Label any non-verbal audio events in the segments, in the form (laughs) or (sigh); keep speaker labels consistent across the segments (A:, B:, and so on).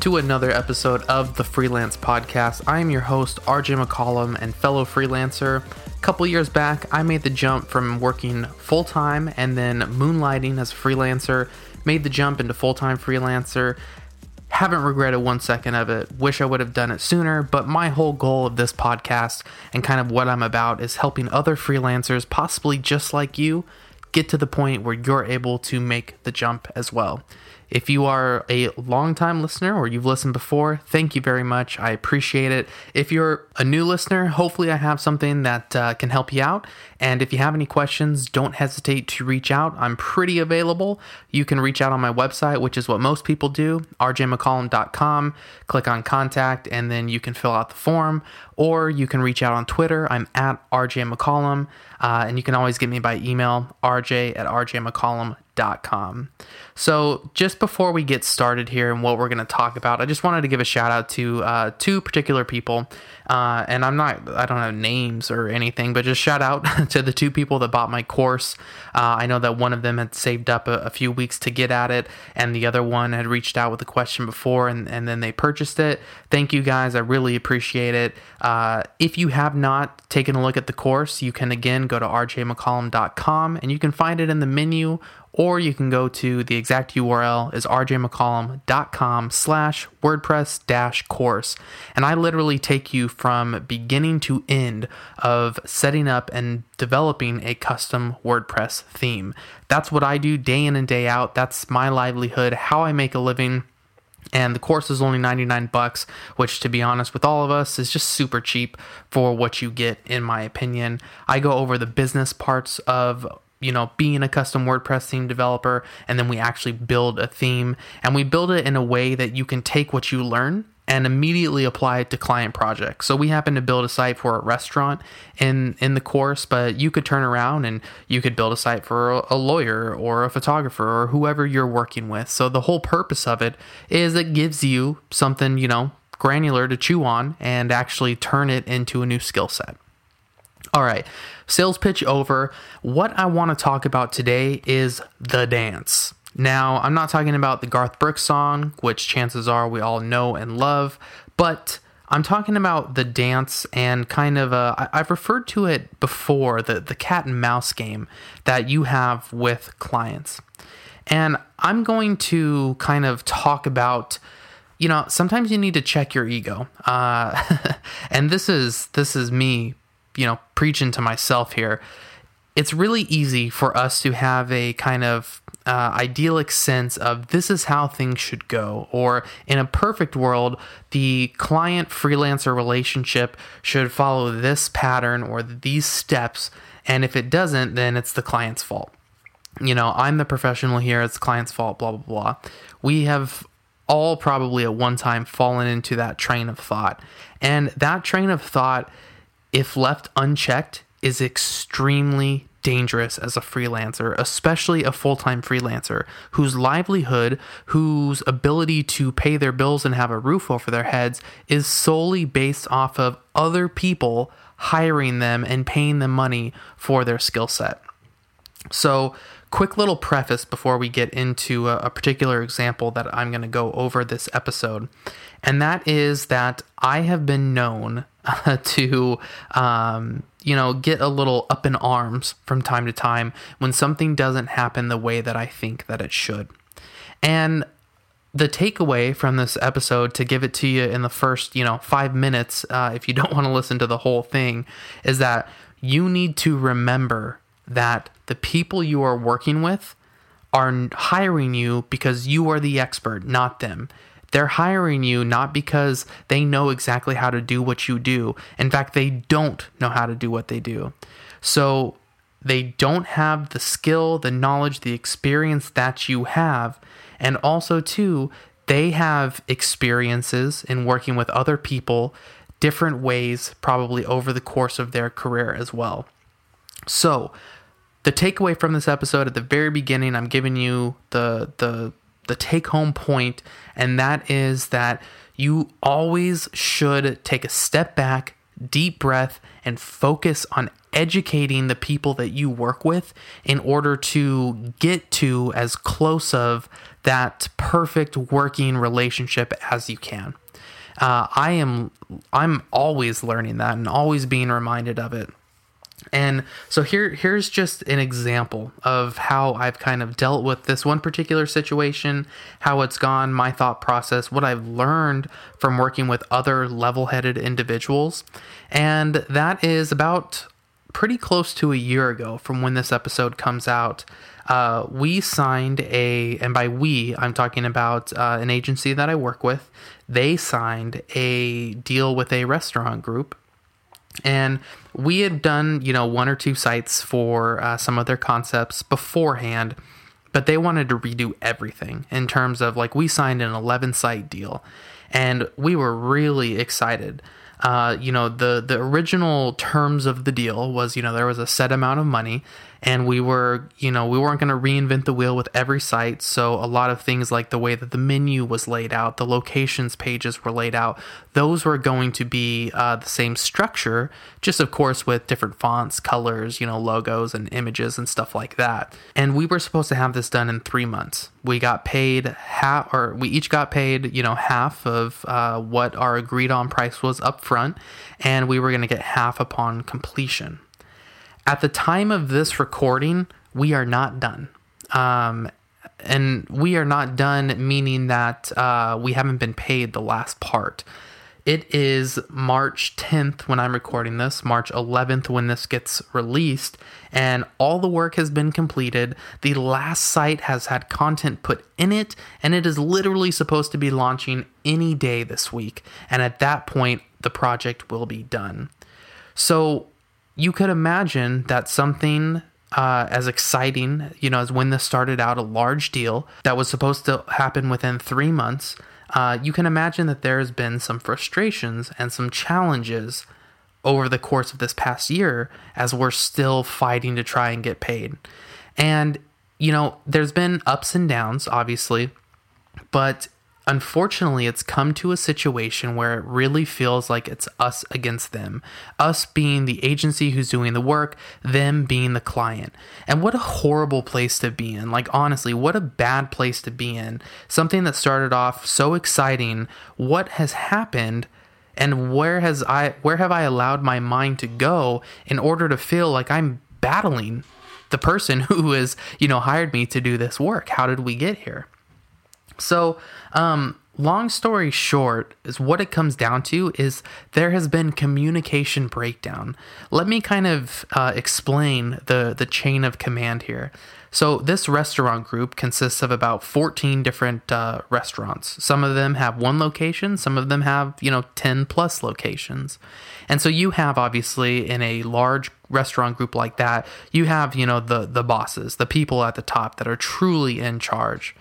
A: to another episode of the Freelance Podcast. I am your host, RJ McCollam, and fellow freelancer. A couple years back, I made the jump from working full time and then moonlighting as a freelancer, made the jump into full time freelancer. Haven't regretted one second of it. Wish I would have done it sooner, but my whole goal of this podcast and kind of what I'm about is helping other freelancers, possibly just like you, get to the point where you're able to make the jump as well. If you are a longtime listener or you've listened before, thank you very much. I appreciate it. If you're a new listener, hopefully I have something that uh, can help you out. And if you have any questions, don't hesitate to reach out. I'm pretty available. You can reach out on my website, which is what most people do, rjmccollam.com. Click on contact, and then you can fill out the form. Or you can reach out on Twitter. I'm at rjmccollam. Uh, and you can always get me by email, rj at rjmccollam.com Com. So, just before we get started here and what we're going to talk about, I just wanted to give a shout out to uh, two particular people. Uh, and I'm not, I don't have names or anything, but just shout out (laughs) to the two people that bought my course. Uh, I know that one of them had saved up a, a, few weeks to get at it, and the other one had reached out with a question before and, and then they purchased it. Thank you guys. I really appreciate it. Uh, if you have not taken a look at the course, you can again go to rjmccollam.com and you can find it in the menu or you can go to the exact URL is rjmccollam.com slash WordPress dash course. And I literally take you from beginning to end of setting up and developing a custom WordPress theme. That's what I do day in and day out. That's my livelihood, how I make a living. And the course is only 99 bucks, which to be honest with all of us is just super cheap for what you get in my opinion. I go over the business parts of you know, being a custom WordPress theme developer, and then we actually build a theme and we build it in a way that you can take what you learn and immediately apply it to client projects. So we happen to build a site for a restaurant in in the course, but you could turn around and you could build a site for a lawyer or a photographer or whoever you're working with. So the whole purpose of it is it gives you something, you know, granular to chew on and actually turn it into a new skill set. All right, sales pitch over. What I want to talk about today is the dance. Now, I'm not talking about the Garth Brooks song, which chances are we all know and love, but I'm talking about the dance and kind of uh, I, I've referred to it before the the cat and mouse game that you have with clients, and I'm going to kind of talk about you know sometimes you need to check your ego uh, (laughs) and this is this is me you know, preaching to myself here. It's really easy for us to have a kind of uh, idyllic sense of this is how things should go, or in a perfect world, the client freelancer relationship should follow this pattern or these steps. And if it doesn't, then it's the client's fault. You know, I'm the professional here, it's client's fault, blah, blah, blah. We have all probably at one time fallen into that train of thought. And that train of thought if left unchecked, is extremely dangerous as a freelancer, especially a full time freelancer whose livelihood, whose ability to pay their bills and have a roof over their heads is solely based off of other people hiring them and paying them money for their skill set. So, quick little preface before we get into a, a particular example that I'm going to go over this episode, and that is that I have been known uh, (laughs) to um, you know get a little up in arms from time to time when something doesn't happen the way that I think that it should. And the takeaway from this episode to give it to you in the first you know five minutes uh, if you (laughs) don't want to listen to the whole thing is that you need to remember that the people you are working with are hiring you because you are the expert not them they're hiring you not because they know exactly how to do what you do. In fact, they don't know how to do what they do. So they don't have the skill, the knowledge, the experience that you have. And also, too, they have experiences in working with other people different ways, probably over the course of their career as well. So, the takeaway from this episode at the very beginning, I'm giving you the the the take home point, and that is that you always should take a step back, deep breath and focus on educating the people that you work with in order to get to as close of that perfect working relationship as you can. Uh, I am I'm always learning that and always being reminded of it. And so here here's just an example of how I've kind of dealt with this one particular situation, how it's gone, my thought process, what I've learned from working with other level-headed individuals. And that is about pretty close to a year ago from when this episode comes out. Uh, we signed a, and by we, I'm talking about uh, an agency that I work with. They signed a deal with a restaurant group and we had done, you know, one or two sites for uh, some of their concepts beforehand, but they wanted to redo everything in terms of like we signed an 11 site deal and we were really excited. Uh, you know, the the original terms of the deal was, you know, there was a set amount of money and we were you know we weren't going to reinvent the wheel with every site. So a lot of things like the way that the menu was laid out the locations pages were laid out those were going to be uh, the same structure just of course with different fonts colors you know logos and images and stuff like that. And we were supposed to have this done in three months. We got paid half or we each got paid you know half of uh, what our agreed on price was up front and we were going to get half upon completion at the time of this recording, we are not done. Um, and we are not done, meaning that uh, we haven't been paid the last part. It is March 10th when I'm recording this, March 11th when this gets released, and all the work has been completed. The last site has had content put in it, and it is literally supposed to be launching any day this week. And at that point, the project will be done. So, you could imagine that something uh, as exciting, you know, as when this started out, a large deal that was supposed to happen within three months, uh, you can imagine that there has been some frustrations and some challenges over the course of this past year as we're still fighting to try and get paid. And, you know, there's been ups and downs, obviously, but Unfortunately, it's come to a situation where it really feels like it's us against them. Us being the agency who's doing the work, them being the client. And what a horrible place to be in. Like, honestly, what a bad place to be in. Something that started off so exciting. What has happened? And where has I where have I allowed my mind to go in order to feel like I'm battling the person (laughs) who has, you know, hired me to do this work? How did we get here? So, um, long story short, is what it comes down to is there has been communication breakdown. Let me kind of uh, explain the the chain of command here. So this restaurant group consists of about 14 different uh, restaurants. Some of them have one location, some of them have, you know, 10 plus locations. And so you have obviously in a large restaurant group like that, you have, you know, the the bosses, the people at the top that are truly in charge.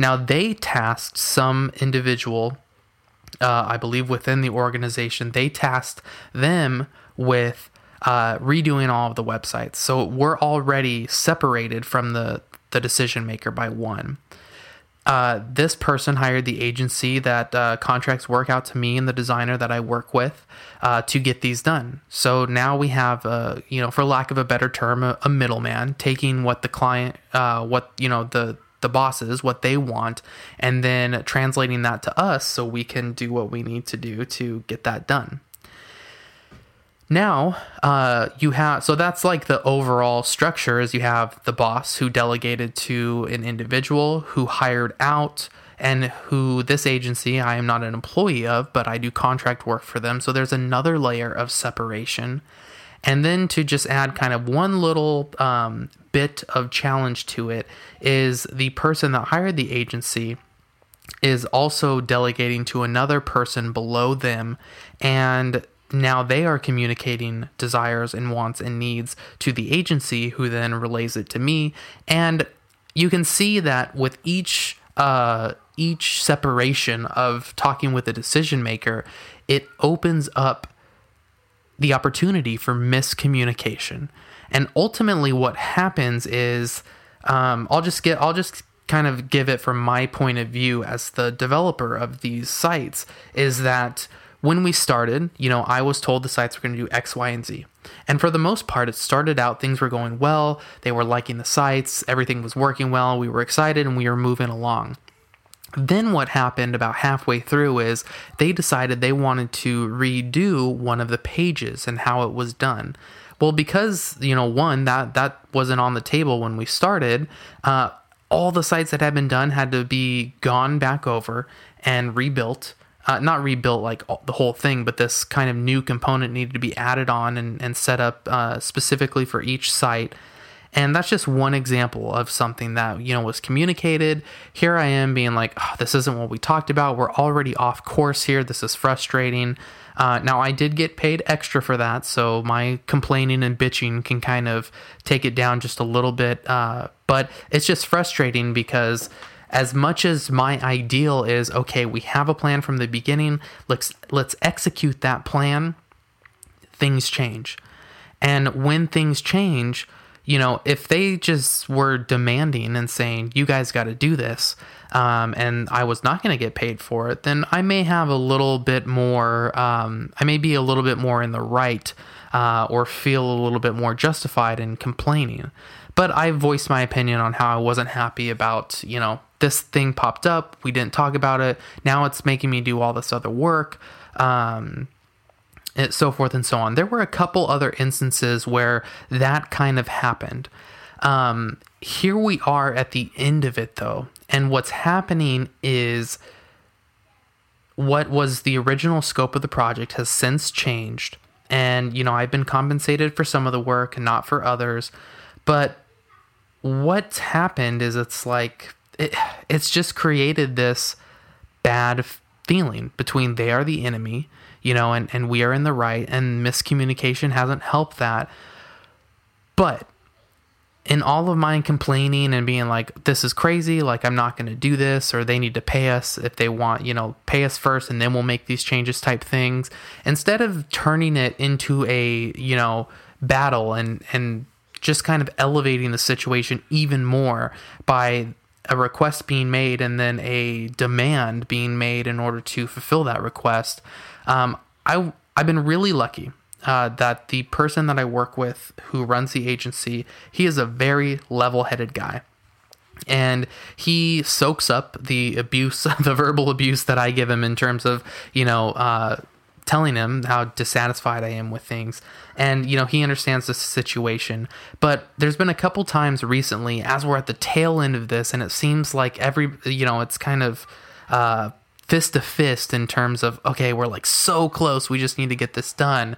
A: Now, they tasked some individual, uh, I believe within the organization, they tasked them with uh, redoing all of the websites. So we're already separated from the, the decision maker by one. Uh, this person hired the agency that uh, contracts work out to me and the designer that I work with uh, to get these done. So now we have, a, you know, for lack of a better term, a, a middleman taking what the client, uh, what you know, the the bosses what they want and then translating that to us so we can do what we need to do to get that done. Now uh, you have so that's like the overall structure is you have the boss who delegated to an individual who hired out and who this agency i am not an employee of but i do contract work for them. So there's another layer of separation and then to just add kind of one little um, bit of challenge to it is the person that hired the agency is also delegating to another person below them. And now they are communicating desires and wants and needs to the agency who then relays it to me. And you can see that with each uh, each separation of talking with a decision maker it opens up the opportunity for miscommunication and ultimately, what happens is, um, I'll just get, I'll just kind of give it from my point of view as the developer of these sites, is that when we started, you know, I was told the sites were going to do X, Y, and Z. And for the most part, it started out, things were going well. They were liking the sites, everything was working well. We were excited and we were moving along. Then what happened about halfway through is they decided they wanted to redo one of the pages and how it was done. Well, because you know, one that that wasn't on the table when we started. Uh, all the sites that had been done had to be gone back over and rebuilt. Uh, not rebuilt like the whole thing, but this kind of new component needed to be added on and, and set up uh, specifically for each site. And that's just one example of something that, you know, was communicated. Here I am being like, oh, this isn't what we talked about. We're already off course here. This is frustrating. Uh, now, I did get paid extra for that, so my complaining and bitching can kind of take it down just a little bit. Uh, but it's just frustrating because as much as my ideal is okay, we have a plan from the beginning, let's let's execute that plan. Things change. And when things change, you know, if they just were demanding and saying, you guys got to do this, um, and I was not going to get paid for it, then I may have a little bit more, um, I may be a little bit more in the right uh, or feel a little bit more justified in complaining. But I voiced my opinion on how I wasn't happy about, you know, this thing popped up. We didn't talk about it. Now it's making me do all this other work. Um, so forth and so on. There were a couple other instances where that kind of happened. Um, here we are at the end of it, though, and what's happening is what was the original scope of the project has since changed. And, you know, I've been compensated for some of the work and not for others. But what's happened is it's like, it, it's just created this bad feeling between they are the enemy you know, and, and we are in the right, and miscommunication hasn't helped that. But in all of my complaining and being like, this is crazy, like, I'm not going to do this, or they need to pay us if they want, you know, pay us first and then we'll make these changes type things, instead of turning it into a, you know, battle and, and, just kind of elevating the situation even more by a request being made and then a demand being made in order to fulfill that request. Um, I I've been really lucky uh, that the person that I work with who runs the agency, he is a very level-headed guy. And he soaks up the abuse, (laughs) the verbal abuse that I give him in terms of, you know, uh, telling him how dissatisfied I am with things. And, you know, he understands the situation. But there's been a couple times recently, as we're at the tail end of this, and it seems like every, you know, it's kind of uh, fist to fist in terms of, okay, we're like so close, we just need to get this done.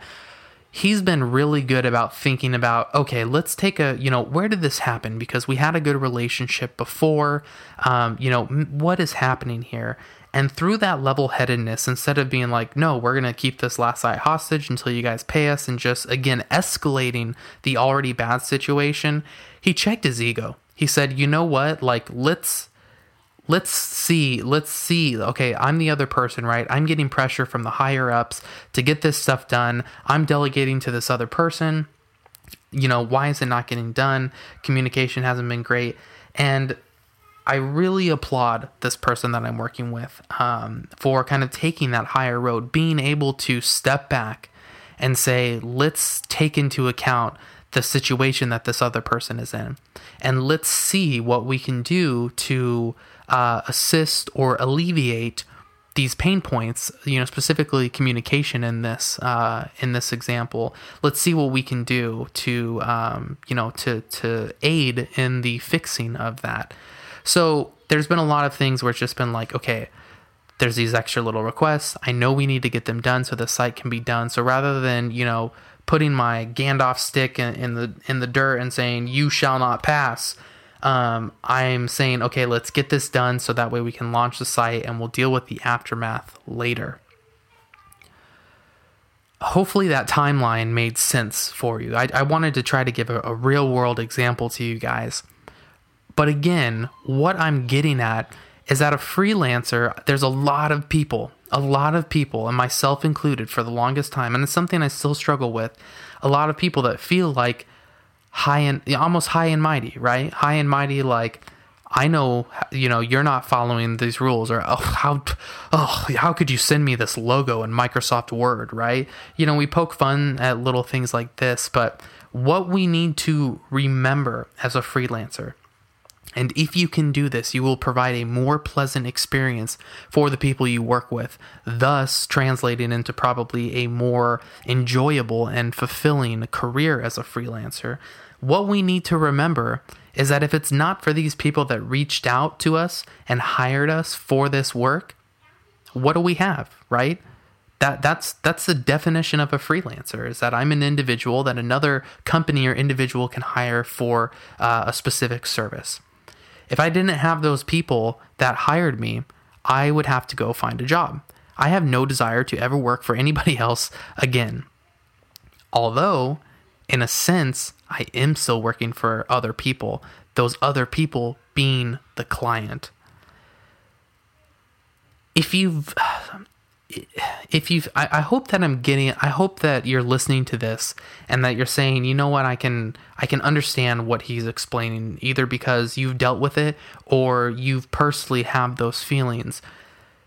A: He's been really good about thinking about, okay, let's take a, you know, where did this happen? Because we had a good relationship before. Um, you know, what is happening here? And through that level headedness, instead of being like, no, we're going to keep this last site hostage until you guys pay us, and just again escalating the already bad situation, he checked his ego. He said, you know what? Like, let's let's see let's see. Okay i'm the other person right? I'm getting pressure from the higher ups to get this stuff done. I'm delegating to this other person. You know why is it not getting done? Communication hasn't been great. And i really applaud this person that i'm working with um, for kind of taking that higher road being able to step back and say let's take into account the situation that this other person is in. And let's see what we can do to uh, assist or alleviate these pain points you know specifically communication in this uh, in this example. Let's see what we can do to um, you know to to aid in the fixing of that. So there's been a lot of things where it's just been like okay there's these extra little requests. I know we need to get them done so the site can be done. So rather than you know putting my gandalf stick in, in the in the dirt and saying you shall not pass um, I'm saying, okay, let's get this done so that way we can launch the site and we'll deal with the aftermath later. Hopefully, that timeline made sense for you. I, I wanted to try to give a, a real world example to you guys. But again, what I'm getting at is that a freelancer, there's a lot of people, a lot of people, and myself included for the longest time, and it's something I still struggle with. A lot of people that feel like high and almost high and mighty, right? High and mighty, like I know, you know, you're not following these rules, or oh, how, oh, how could you send me this logo in Microsoft Word, right? You know, we poke fun at little things like this, but what we need to remember as a freelancer and if you can do this, you will provide a more pleasant experience for the people you work with, thus translating into probably a more enjoyable and fulfilling career as a freelancer. What we need to remember is that if it's not for these people that reached out to us and hired us for this work, what do we have, right? That that's that's the definition of a freelancer is that I'm an individual that another company or individual can hire for uh, a specific service. If I didn't have those people that hired me, I would have to go find a job. I have no desire to ever work for anybody (laughs) else again. Although, in a sense, I am still working for other people, those other people being the client. If you've (sighs) if you've I, I, hope that i'm getting i hope that you're listening to this and that you're saying you know what? I can i can understand what he's explaining either because you've dealt with it or you've personally have those feelings.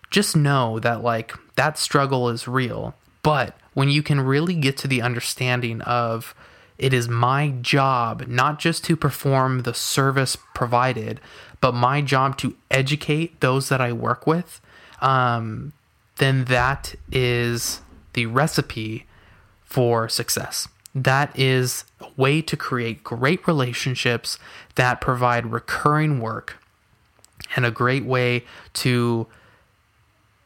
A: Just know that like that struggle is real but when you can really get to the understanding of it is my job not just to perform the service provided but my job to educate those that i work with um, then that is the recipe for success. That is a way to create great relationships that provide recurring work and a great way to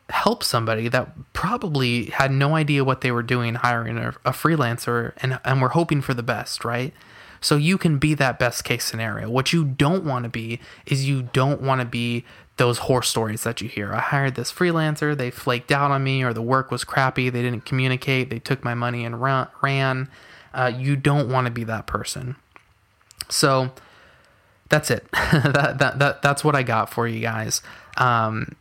A: help somebody that probably had no idea what they were doing hiring a, a freelancer and, and were hoping for the best, right? So you can be that best case scenario. What you don't want to be is you don't want to be those horror stories that you hear. I hired this freelancer, they flaked out on me, or the work was crappy, they didn't communicate, they took my money and ran. Uh, you don't want to be that person. So that's it. (laughs) that, that, that, that's what I got for you guys. Um,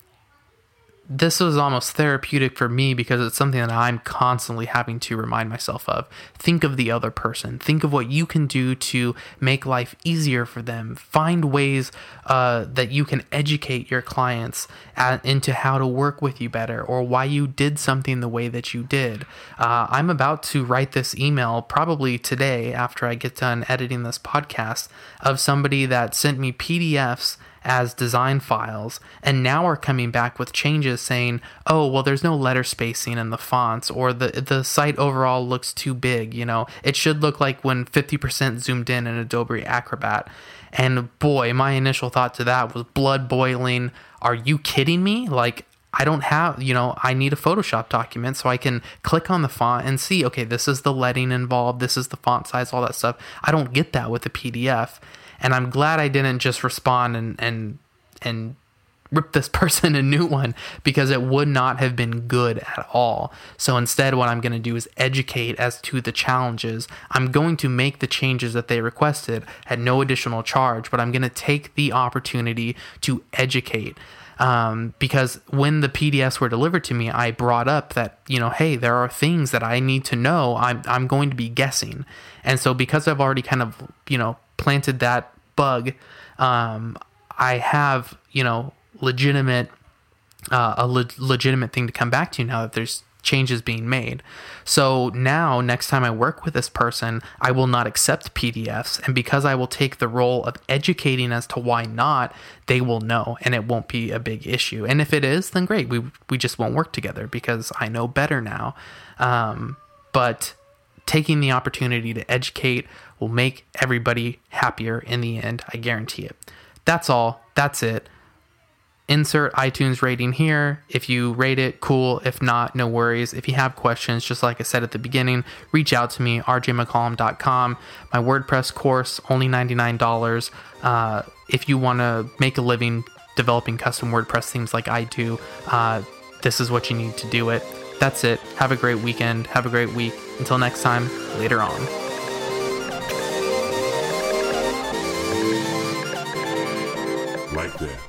A: this was almost therapeutic for me because it's something that I'm constantly having to remind myself of. Think of the other person. Think of what you can do to make life easier for them. Find ways uh, that you can educate your clients at, into how to work with you better or why you did something the way that you did. Uh, I'm about to write this email probably today after I get done editing this podcast of somebody that sent me PDFs as design files and now are coming back with changes saying oh well there's no letter spacing in the fonts or the the site overall looks too big you know? It should look like when 50% zoomed in in Adobe Acrobat. And boy my initial thought to that was blood boiling. Are you kidding me? Like I don't have, you know, I need a Photoshop document so I can click on the font and see, okay, this is the leading involved, this is the font size, all that stuff. I don't get that with a PDF and I'm glad I didn't just respond and and and rip this (laughs) person a new one because it would not have been good at all. So instead, what I'm going to do is educate as to the challenges. I'm going to make the changes that they requested at no additional charge, but I'm going to take the opportunity to educate. Um, because when the PDFs were delivered to me, I brought up that, you know, hey, there are things that I need to know. I'm, I'm going to be guessing. And so because I've already kind of, you know, planted that bug, um, I have you know legitimate uh, a le- legitimate thing to come back to now that there's changes being made. So now, next time I work with this person, I will not accept PDFs. And because I will take the role of educating as to why not, they will know and it won't be a big issue. And if it is, then great. We, we just won't work together because I know better now. Um, but taking the opportunity to educate will make everybody happier in the end. I guarantee it. That's all. That's it. Insert iTunes rating here. If you rate it, cool. If not, no worries. If you have questions, just like I said at the beginning, reach out to me, rjmccollam.com. My WordPress course, only $99. Uh, if you want to make a living developing custom WordPress themes like I do, uh, this is what you need to do it. That's it. Have a great weekend. Have a great week. Until next time, later on. like that.